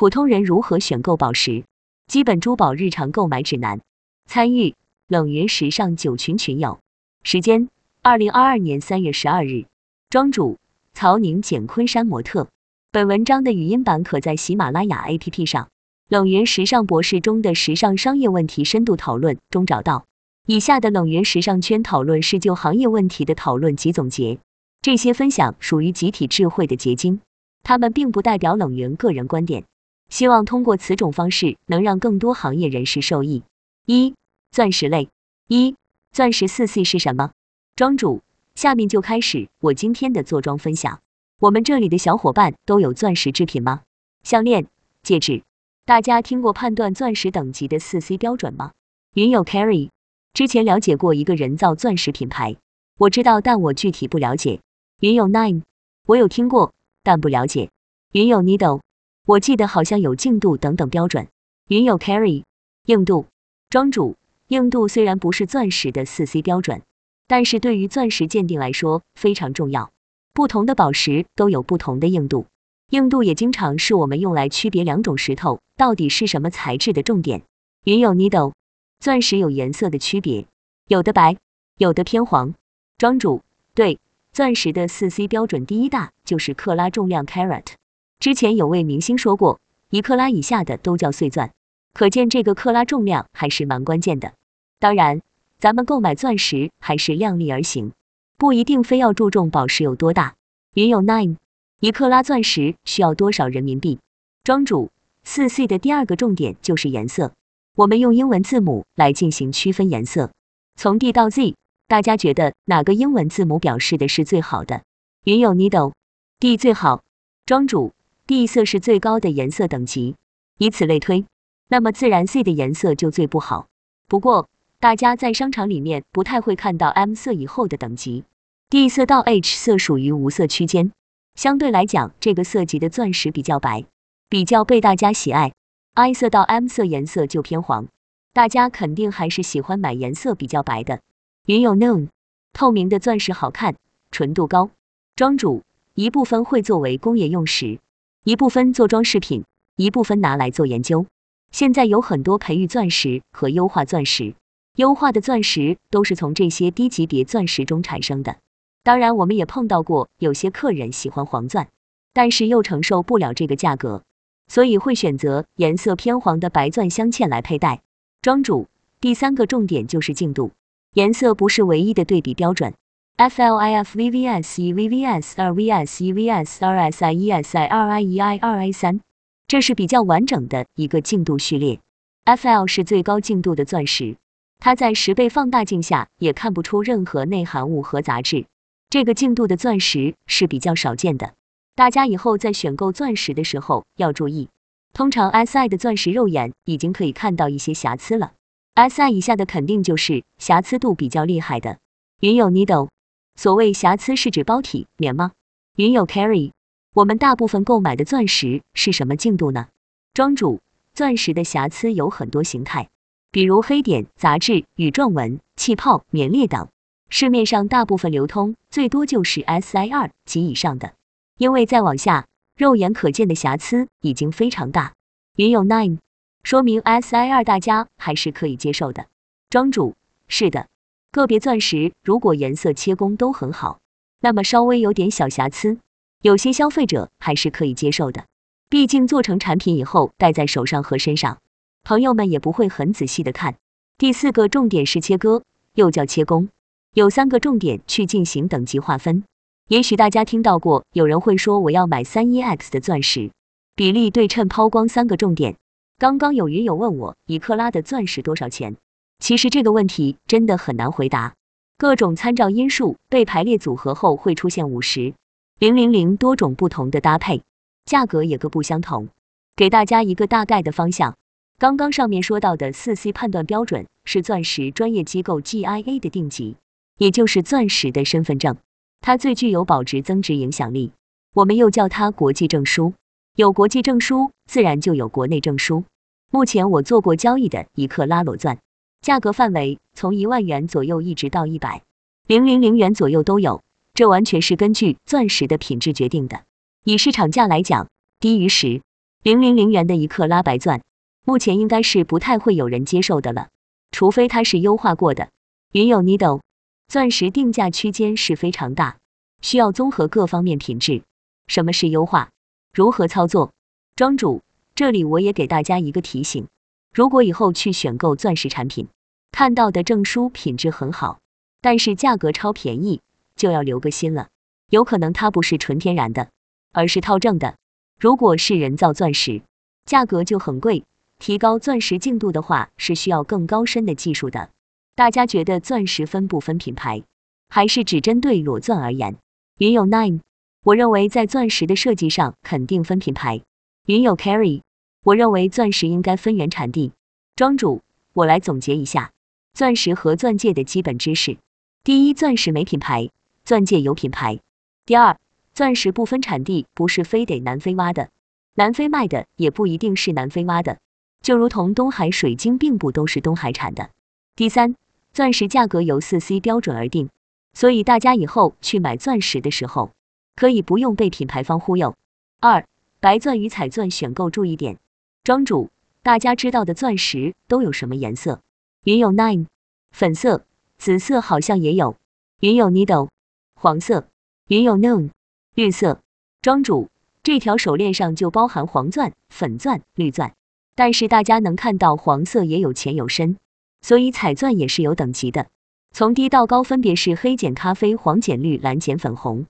普通人如何选购宝石？基本珠宝日常购买指南。参与冷云时尚九群群友。时间：二零二二年三月十二日。庄主：曹宁简昆山模特。本文章的语音版可在喜马拉雅 APP 上。冷云时尚博士中的时尚商业问题深度讨论中找到。以下的冷云时尚圈讨论是就行业问题的讨论及总结，这些分享属于集体智慧的结晶，他们并不代表冷云个人观点。希望通过此种方式能让更多行业人士受益。一、钻石类。一、钻石四 C 是什么？庄主，下面就开始我今天的坐庄分享。我们这里的小伙伴都有钻石制品吗？项链、戒指。大家听过判断钻石等级的四 C 标准吗？云友 Carry。之前了解过一个人造钻石品牌，我知道，但我具体不了解。云有 Nine，我有听过，但不了解。云有 Needle，我记得好像有净度等等标准。云有 Carry，硬度。庄主，硬度虽然不是钻石的四 C 标准，但是对于钻石鉴定来说非常重要。不同的宝石都有不同的硬度，硬度也经常是我们用来区别两种石头到底是什么材质的重点。云有 Needle。钻石有颜色的区别，有的白，有的偏黄。庄主，对，钻石的四 C 标准第一大就是克拉重量 carat。之前有位明星说过，一克拉以下的都叫碎钻，可见这个克拉重量还是蛮关键的。当然，咱们购买钻石还是量力而行，不一定非要注重宝石有多大。云有 nine，一克拉钻石需要多少人民币？庄主，四 C 的第二个重点就是颜色。我们用英文字母来进行区分颜色，从 D 到 Z，大家觉得哪个英文字母表示的是最好的？云有 Needle，D 最好。庄主，D 色是最高的颜色等级，以此类推，那么自然 C 的颜色就最不好。不过，大家在商场里面不太会看到 M 色以后的等级，D 色到 H 色属于无色区间，相对来讲，这个色级的钻石比较白，比较被大家喜爱。I 色到 M 色颜色就偏黄，大家肯定还是喜欢买颜色比较白的。云有 Known，透明的钻石好看，纯度高。庄主一部分会作为工业用石，一部分做装饰品，一部分拿来做研究。现在有很多培育钻石和优化钻石，优化的钻石都是从这些低级别钻石中产生的。当然，我们也碰到过有些客人喜欢黄钻，但是又承受不了这个价格。所以会选择颜色偏黄的白钻镶嵌来佩戴。庄主，第三个重点就是净度，颜色不是唯一的对比标准。FLIF VVS E VVS 二 VS E VS 二 SI E SI 二 I E I 二 I 三，这是比较完整的一个净度序列。FL 是最高净度的钻石，它在十倍放大镜下也看不出任何内含物和杂质，这个净度的钻石是比较少见的。大家以后在选购钻石的时候要注意，通常 Si 的钻石肉眼已经可以看到一些瑕疵了，Si 以下的肯定就是瑕疵度比较厉害的。云有 Needle，所谓瑕疵是指包体棉吗？云有 Carry，我们大部分购买的钻石是什么净度呢？庄主，钻石的瑕疵有很多形态，比如黑点、杂质、羽状纹、气泡、棉裂等，市面上大部分流通最多就是 Si 二及以上的。因为再往下，肉眼可见的瑕疵已经非常大。云有 nine，说明 Si 二大家还是可以接受的。庄主，是的，个别钻石如果颜色切工都很好，那么稍微有点小瑕疵，有些消费者还是可以接受的。毕竟做成产品以后戴在手上和身上，朋友们也不会很仔细的看。第四个重点是切割，又叫切工，有三个重点去进行等级划分。也许大家听到过，有人会说我要买三一 X 的钻石，比例对称、抛光三个重点。刚刚有云友问我一克拉的钻石多少钱，其实这个问题真的很难回答。各种参照因素被排列组合后会出现五十零零零多种不同的搭配，价格也各不相同。给大家一个大概的方向，刚刚上面说到的四 C 判断标准是钻石专业机构 GIA 的定级，也就是钻石的身份证。它最具有保值增值影响力，我们又叫它国际证书。有国际证书，自然就有国内证书。目前我做过交易的一克拉裸钻，价格范围从一万元左右一直到一百零零零元左右都有，这完全是根据钻石的品质决定的。以市场价来讲，低于十零零零元的一克拉白钻，目前应该是不太会有人接受的了，除非它是优化过的。云友 Needle 钻石定价区间是非常大，需要综合各方面品质。什么是优化？如何操作？庄主，这里我也给大家一个提醒：如果以后去选购钻石产品，看到的证书品质很好，但是价格超便宜，就要留个心了，有可能它不是纯天然的，而是套证的。如果是人造钻石，价格就很贵。提高钻石净度的话，是需要更高深的技术的。大家觉得钻石分不分品牌，还是只针对裸钻而言？云友 Nine，我认为在钻石的设计上肯定分品牌。云友 Carry，我认为钻石应该分原产地。庄主，我来总结一下钻石和钻戒的基本知识。第一，钻石没品牌，钻戒有品牌。第二。钻石不分产地，不是非得南非挖的，南非卖的也不一定是南非挖的，就如同东海水晶并不都是东海产的。第三，钻石价格由四 C 标准而定，所以大家以后去买钻石的时候，可以不用被品牌方忽悠。二，白钻与彩钻选购注意点。庄主，大家知道的钻石都有什么颜色？云有 Nine，粉色、紫色好像也有。云有 Needle，黄色。云有 Noon。绿色，庄主，这条手链上就包含黄钻、粉钻、绿钻，但是大家能看到黄色也有浅有深，所以彩钻也是有等级的，从低到高分别是黑碱、咖啡、黄碱、绿、蓝碱、粉红，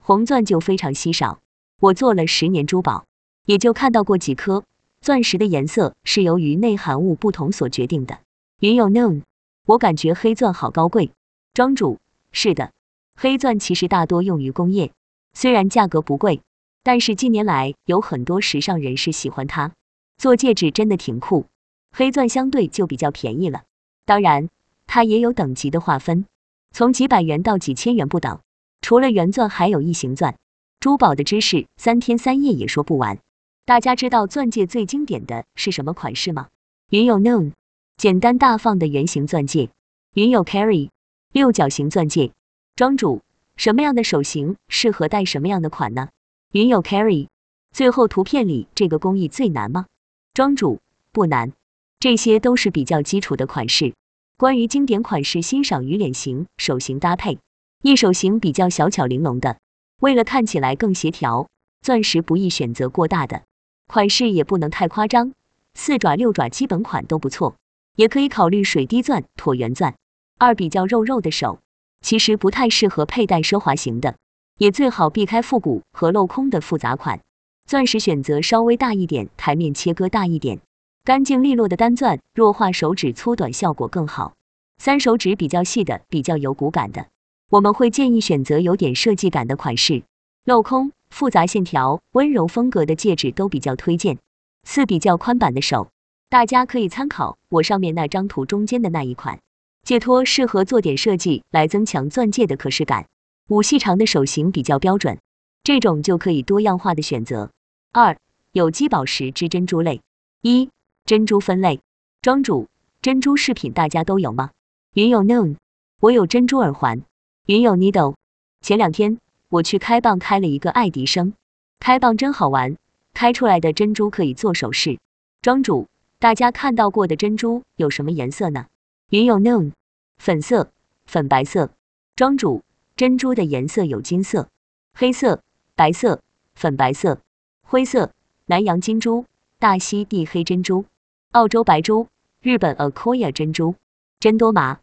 红钻就非常稀少。我做了十年珠宝，也就看到过几颗钻石的颜色是由于内含物不同所决定的。云有 known，我感觉黑钻好高贵。庄主，是的，黑钻其实大多用于工业。虽然价格不贵，但是近年来有很多时尚人士喜欢它，做戒指真的挺酷。黑钻相对就比较便宜了，当然它也有等级的划分，从几百元到几千元不等。除了原钻，还有异形钻。珠宝的知识三天三夜也说不完。大家知道钻戒最经典的是什么款式吗？云有 known，简单大方的圆形钻戒。云有 carry，六角形钻戒。庄主。什么样的手型适合戴什么样的款呢？云有 carry，最后图片里这个工艺最难吗？庄主不难，这些都是比较基础的款式。关于经典款式欣赏与脸型、手型搭配，一手型比较小巧玲珑的，为了看起来更协调，钻石不宜选择过大的款式，也不能太夸张，四爪六爪基本款都不错，也可以考虑水滴钻、椭圆钻。二比较肉肉的手。其实不太适合佩戴奢华型的，也最好避开复古和镂空的复杂款。钻石选择稍微大一点，台面切割大一点，干净利落的单钻，弱化手指粗短效果更好。三手指比较细的，比较有骨感的，我们会建议选择有点设计感的款式，镂空、复杂线条、温柔风格的戒指都比较推荐。四比较宽版的手，大家可以参考我上面那张图中间的那一款。戒托适合做点设计来增强钻戒的可视感。五细长的手型比较标准，这种就可以多样化的选择。二、有机宝石之珍珠类。一、珍珠分类。庄主，珍珠饰品大家都有吗？云有 known，我有珍珠耳环。云有 needle，前两天我去开蚌开了一个爱迪生，开蚌真好玩，开出来的珍珠可以做首饰。庄主，大家看到过的珍珠有什么颜色呢？云有 known，粉色、粉白色。庄主，珍珠的颜色有金色、黑色、白色、粉白色、灰色、南洋金珠、大溪地黑珍珠、澳洲白珠、日本 Akoya 珍珠，真多麻。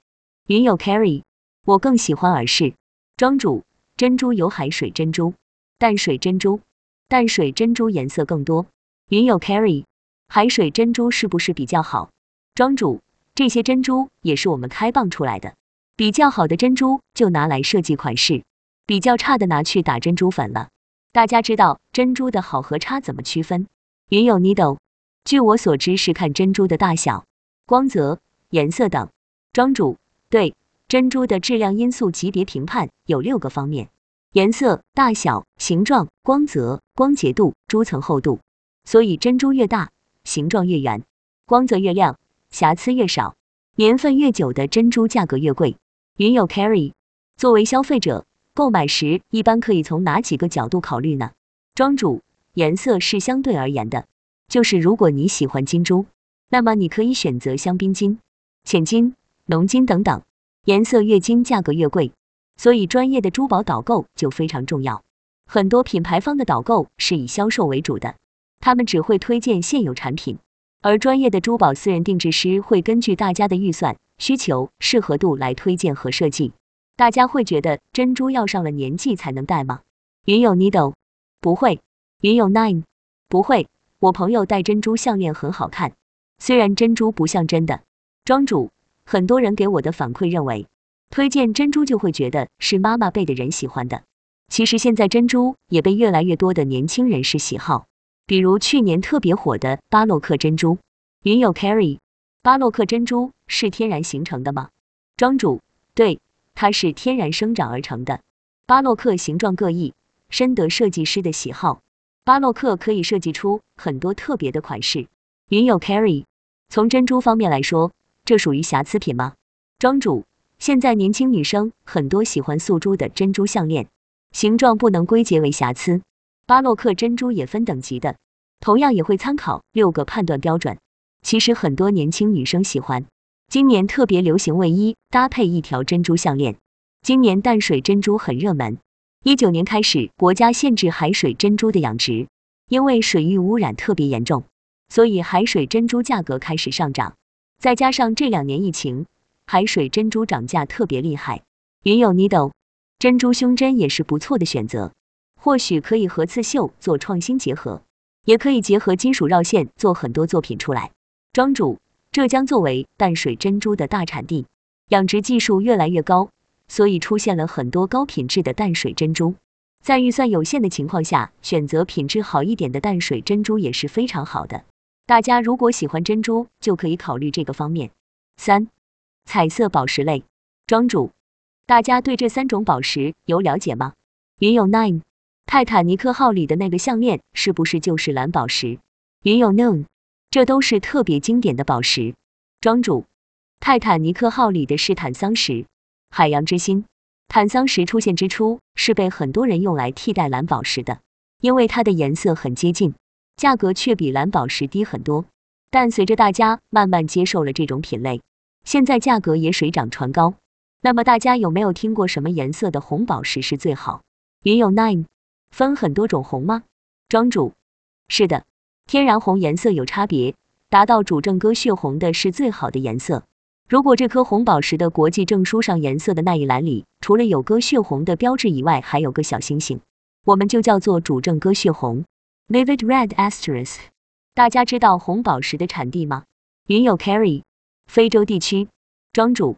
云有 carry，我更喜欢耳饰。庄主，珍珠有海水珍珠、淡水珍珠，淡水珍珠颜色更多。云有 carry，海水珍珠是不是比较好？庄主。这些珍珠也是我们开蚌出来的，比较好的珍珠就拿来设计款式，比较差的拿去打珍珠粉了。大家知道珍珠的好和差怎么区分？云有 needle，据我所知是看珍珠的大小、光泽、颜色等。庄主，对，珍珠的质量因素级别评判有六个方面：颜色、大小、形状、光泽、光洁度、珠层厚度。所以珍珠越大，形状越圆，光泽越亮。瑕疵越少，年份越久的珍珠价格越贵。云有 carry，作为消费者购买时，一般可以从哪几个角度考虑呢？庄主，颜色是相对而言的，就是如果你喜欢金珠，那么你可以选择香槟金、浅金、浓金等等，颜色越金价格越贵。所以专业的珠宝导购就非常重要。很多品牌方的导购是以销售为主的，他们只会推荐现有产品，而专业的珠宝私人定制师会根据大家的预算需求、适合度来推荐和设计。大家会觉得珍珠要上了年纪才能戴吗？云有 Needle 不会，云有 Nine 不会。我朋友戴珍珠项链很好看，虽然珍珠不像真的。庄主，很多人给我的反馈认为。推荐珍珠就会觉得是妈妈辈的人喜欢的，其实现在珍珠也被越来越多的年轻人士喜好，比如去年特别火的巴洛克珍珠。云友 Carry，巴洛克珍珠是天然形成的吗？庄主，对，它是天然生长而成的。巴洛克形状各异，深得设计师的喜好。巴洛克可以设计出很多特别的款式。云友 Carry，从珍珠方面来说，这属于瑕疵品吗？庄主。现在年轻女生很多喜欢素珠的珍珠项链，形状不能归结为瑕疵。巴洛克珍珠也分等级的，同样也会参考六个判断标准。其实很多年轻女生喜欢，今年特别流行卫衣搭配一条珍珠项链。今年淡水珍珠很热门，一九年开始国家限制海水珍珠的养殖，因为水域污染特别严重，所以海水珍珠价格开始上涨。再加上这两年疫情。海水珍珠涨价特别厉害，云有 Needle 珍珠胸针也是不错的选择，或许可以和刺绣做创新结合，也可以结合金属绕线做很多作品出来。庄主，浙江作为淡水珍珠的大产地，养殖技术越来越高，所以出现了很多高品质的淡水珍珠。在预算有限的情况下，选择品质好一点的淡水珍珠也是非常好的。大家如果喜欢珍珠，就可以考虑这个方面。三。彩色宝石类，庄主，大家对这三种宝石有了解吗？云有 Nine，泰坦尼克号里的那个项链是不是就是蓝宝石？云有 Noon，这都是特别经典的宝石。庄主，泰坦尼克号里的是坦桑石，海洋之心。坦桑石出现之初是被很多人用来替代蓝宝石的，因为它的颜色很接近，价格却比蓝宝石低很多。但随着大家慢慢接受了这种品类。现在价格也水涨船高，那么大家有没有听过什么颜色的红宝石是最好？云有 Nine，分很多种红吗？庄主，是的，天然红颜色有差别，达到主正歌血红的是最好的颜色。如果这颗红宝石的国际证书上颜色的那一栏里，除了有歌血红的标志以外，还有个小星星，我们就叫做主正歌血红 （Vivid Red Asterisk）。大家知道红宝石的产地吗？云有 Carry。非洲地区，庄主，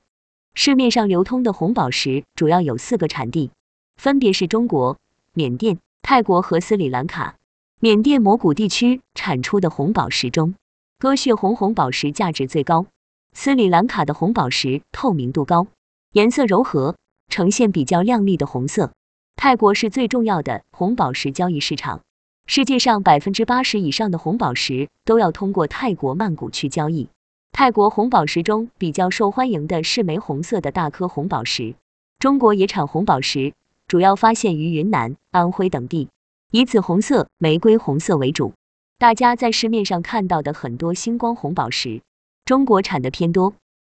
市面上流通的红宝石主要有四个产地，分别是中国、缅甸、泰国和斯里兰卡。缅甸蒙古地区产出的红宝石中，鸽血红红宝石价值最高。斯里兰卡的红宝石透明度高，颜色柔和，呈现比较亮丽的红色。泰国是最重要的红宝石交易市场，世界上百分之八十以上的红宝石都要通过泰国曼谷去交易。泰国红宝石中比较受欢迎的是玫红色的大颗红宝石。中国也产红宝石，主要发现于云南、安徽等地，以紫红色、玫瑰红色为主。大家在市面上看到的很多星光红宝石，中国产的偏多。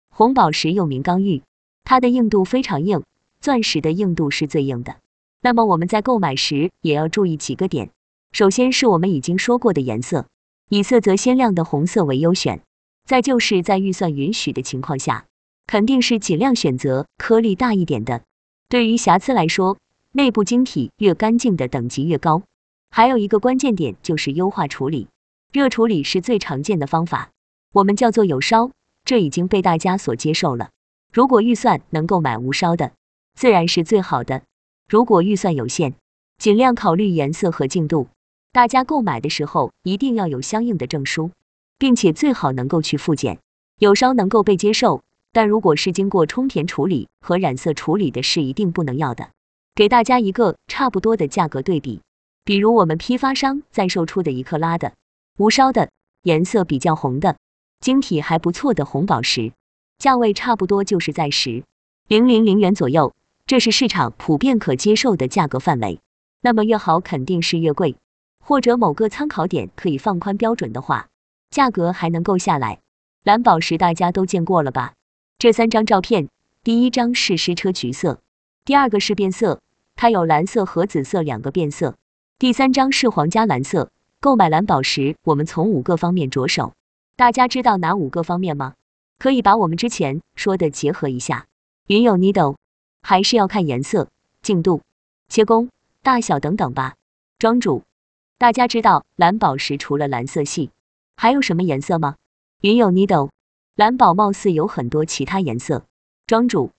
红宝石又名刚玉，它的硬度非常硬，钻石的硬度是最硬的。那么我们在购买时也要注意几个点，首先是我们已经说过的颜色，以色泽鲜亮的红色为优选。再就是在预算允许的情况下，肯定是尽量选择颗粒大一点的。对于瑕疵来说，内部晶体越干净的等级越高。还有一个关键点就是优化处理，热处理是最常见的方法，我们叫做有烧，这已经被大家所接受了。如果预算能够买无烧的，自然是最好的。如果预算有限，尽量考虑颜色和净度。大家购买的时候一定要有相应的证书。并且最好能够去复检，有烧能够被接受，但如果是经过充填处理和染色处理的，是一定不能要的。给大家一个差不多的价格对比，比如我们批发商在售出的一克拉的无烧的颜色比较红的晶体还不错的红宝石，价位差不多就是在十零零零元左右，这是市场普遍可接受的价格范围。那么越好肯定是越贵。或者某个参考点可以放宽标准的话，价格还能够下来。蓝宝石大家都见过了吧？这三张照片，第一张是湿车橘色，第二个是变色，它有蓝色和紫色两个变色，第三张是皇家蓝色。购买蓝宝石，我们从五个方面着手。大家知道哪五个方面吗？可以把我们之前说的结合一下。云有 needle，还是要看颜色、净度、切工、大小等等吧。庄主，大家知道蓝宝石除了蓝色系，还有什么颜色吗？云有 needle，蓝宝貌似有很多其他颜色。庄主，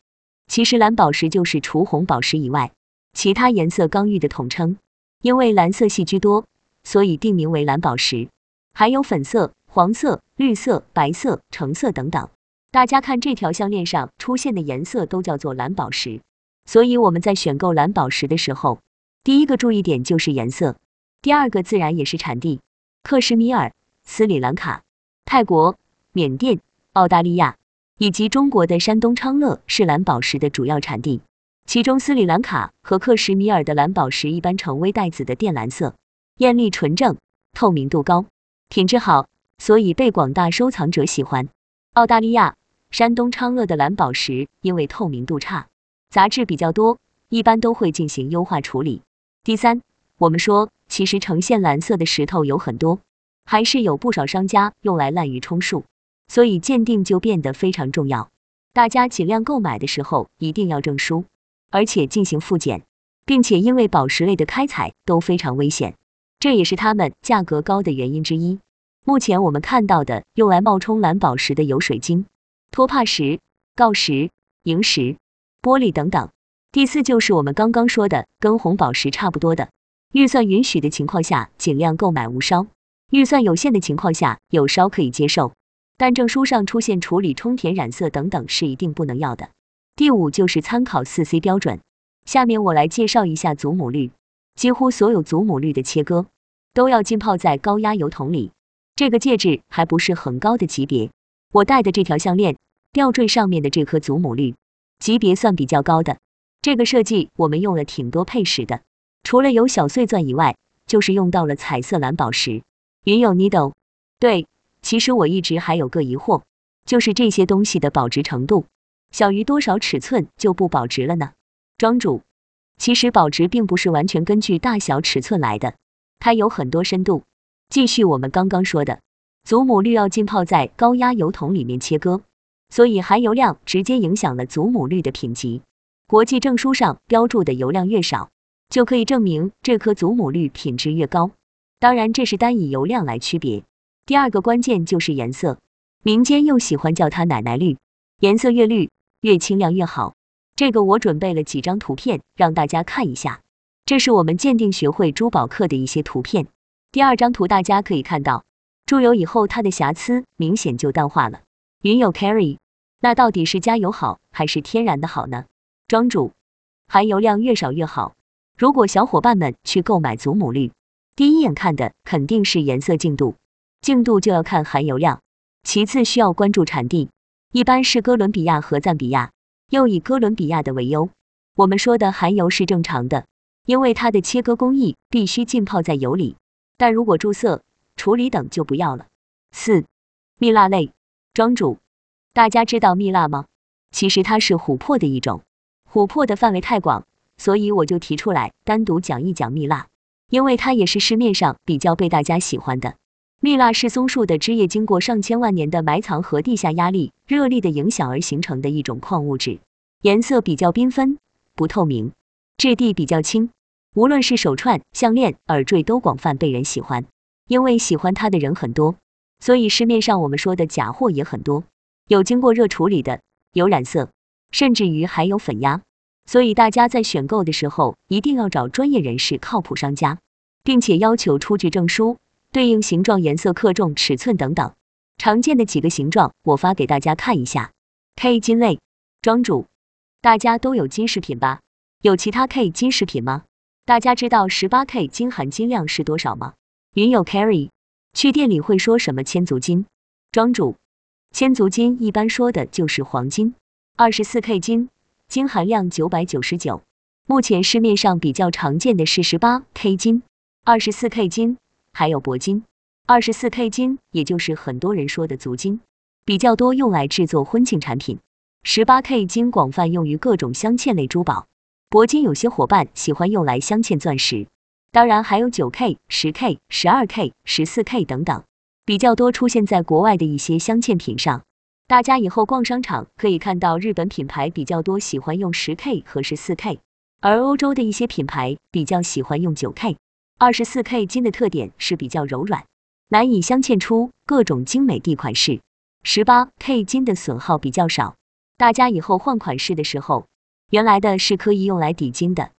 其实蓝宝石就是除红宝石以外，其他颜色刚玉的统称，因为蓝色系居多。所以定名为蓝宝石，还有粉色、黄色、绿色、白色、橙色等等。大家看这条项链上出现的颜色都叫做蓝宝石。所以我们在选购蓝宝石的时候，第一个注意点就是颜色，第二个自然也是产地。克什米尔、斯里兰卡、泰国、缅甸、澳大利亚以及中国的山东昌乐是蓝宝石的主要产地。其中斯里兰卡和克什米尔的蓝宝石一般呈微带紫的靛蓝色。艳丽纯正，透明度高，品质好，所以被广大收藏者喜欢。澳大利亚、山东昌乐的蓝宝石因为透明度差，杂质比较多，一般都会进行优化处理。第三，我们说，其实呈现蓝色的石头有很多，还是有不少商家用来滥竽充数，所以鉴定就变得非常重要。大家尽量购买的时候一定要证书，而且进行复检，并且因为宝石类的开采都非常危险。这也是它们价格高的原因之一。目前我们看到的用来冒充蓝宝石的有水晶、托帕石、锆石、萤石、玻璃等等。第四就是我们刚刚说的跟红宝石差不多的，预算允许的情况下尽量购买无烧，预算有限的情况下有烧可以接受，但证书上出现处理冲填染色等等是一定不能要的。第五就是参考四 C 标准。下面我来介绍一下祖母绿。几乎所有祖母绿的切割都要浸泡在高压油桶里。这个戒指还不是很高的级别，我戴的这条项链吊坠上面的这颗祖母绿级别算比较高的。这个设计我们用了挺多配饰的，除了有小碎钻以外，就是用到了彩色蓝宝石。云有你懂对，其实我一直还有个疑惑，就是这些东西的保值程度小于多少尺寸就不保值了呢？庄主。其实保值并不是完全根据大小尺寸来的，它有很多深度。继续我们刚刚说的，祖母绿要浸泡在高压油桶里面切割，所以含油量直接影响了祖母绿的品级。国际证书上标注的油量越少，就可以证明这颗祖母绿品质越高。当然这是单以油量来区别。第二个关键就是颜色，民间又喜欢叫它奶奶绿，颜色越绿越清亮越好。这个我准备了几张图片让大家看一下，这是我们鉴定学会珠宝课的一些图片。第二张图大家可以看到，注油以后它的瑕疵明显就淡化了。云有 carry，那到底是加油好还是天然的好呢？庄主，含油量越少越好。如果小伙伴们去购买祖母绿，第一眼看的肯定是颜色净度，净度就要看含油量，其次需要关注产地，一般是哥伦比亚和赞比亚。又以哥伦比亚的为优，我们说的含油是正常的，因为它的切割工艺必须浸泡在油里，但如果注色、处理等就不要了。四、蜜蜡类，庄主，大家知道蜜蜡吗？其实它是琥珀的一种，琥珀的范围太广，所以我就提出来单独讲一讲蜜蜡，因为它也是市面上比较被大家喜欢的。蜜蜡是松树的枝叶经过上千万年的埋藏和地下压力、热力的影响而形成的一种矿物质，颜色比较缤纷，不透明，质地比较轻。无论是手串、项链、耳坠都广泛被人喜欢，因为喜欢它的人很多，所以市面上我们说的假货也很多，有经过热处理的，有染色，甚至于还有粉压。所以大家在选购的时候一定要找专业人士、靠谱商家，并且要求出具证书。对应形状、颜色、克重、尺寸等等，常见的几个形状，我发给大家看一下。K 金类，庄主，大家都有金饰品吧？有其他 K 金饰品吗？大家知道十八 K 金含金量是多少吗？云有 carry，去店里会说什么千足金？庄主，千足金一般说的就是黄金。二十四 K 金，金含量九百九十九。目前市面上比较常见的是十八 K 金。二十四 K 金，还有铂金。二十四 K 金，也就是很多人说的足金，比较多用来制作婚庆产品。十八 K 金广泛用于各种镶嵌类珠宝。铂金有些伙伴喜欢用来镶嵌钻石，当然还有九 K、十 K、十二 K、十四 K 等等，比较多出现在国外的一些镶嵌品上。大家以后逛商场可以看到，日本品牌比较多喜欢用十 K 和十四 K，而欧洲的一些品牌比较喜欢用九 K。二十四 K 金的特点是比较柔软，难以镶嵌出各种精美地款式。十八 K 金的损耗比较少，大家以后换款式的时候，原来的是可以用来抵金的。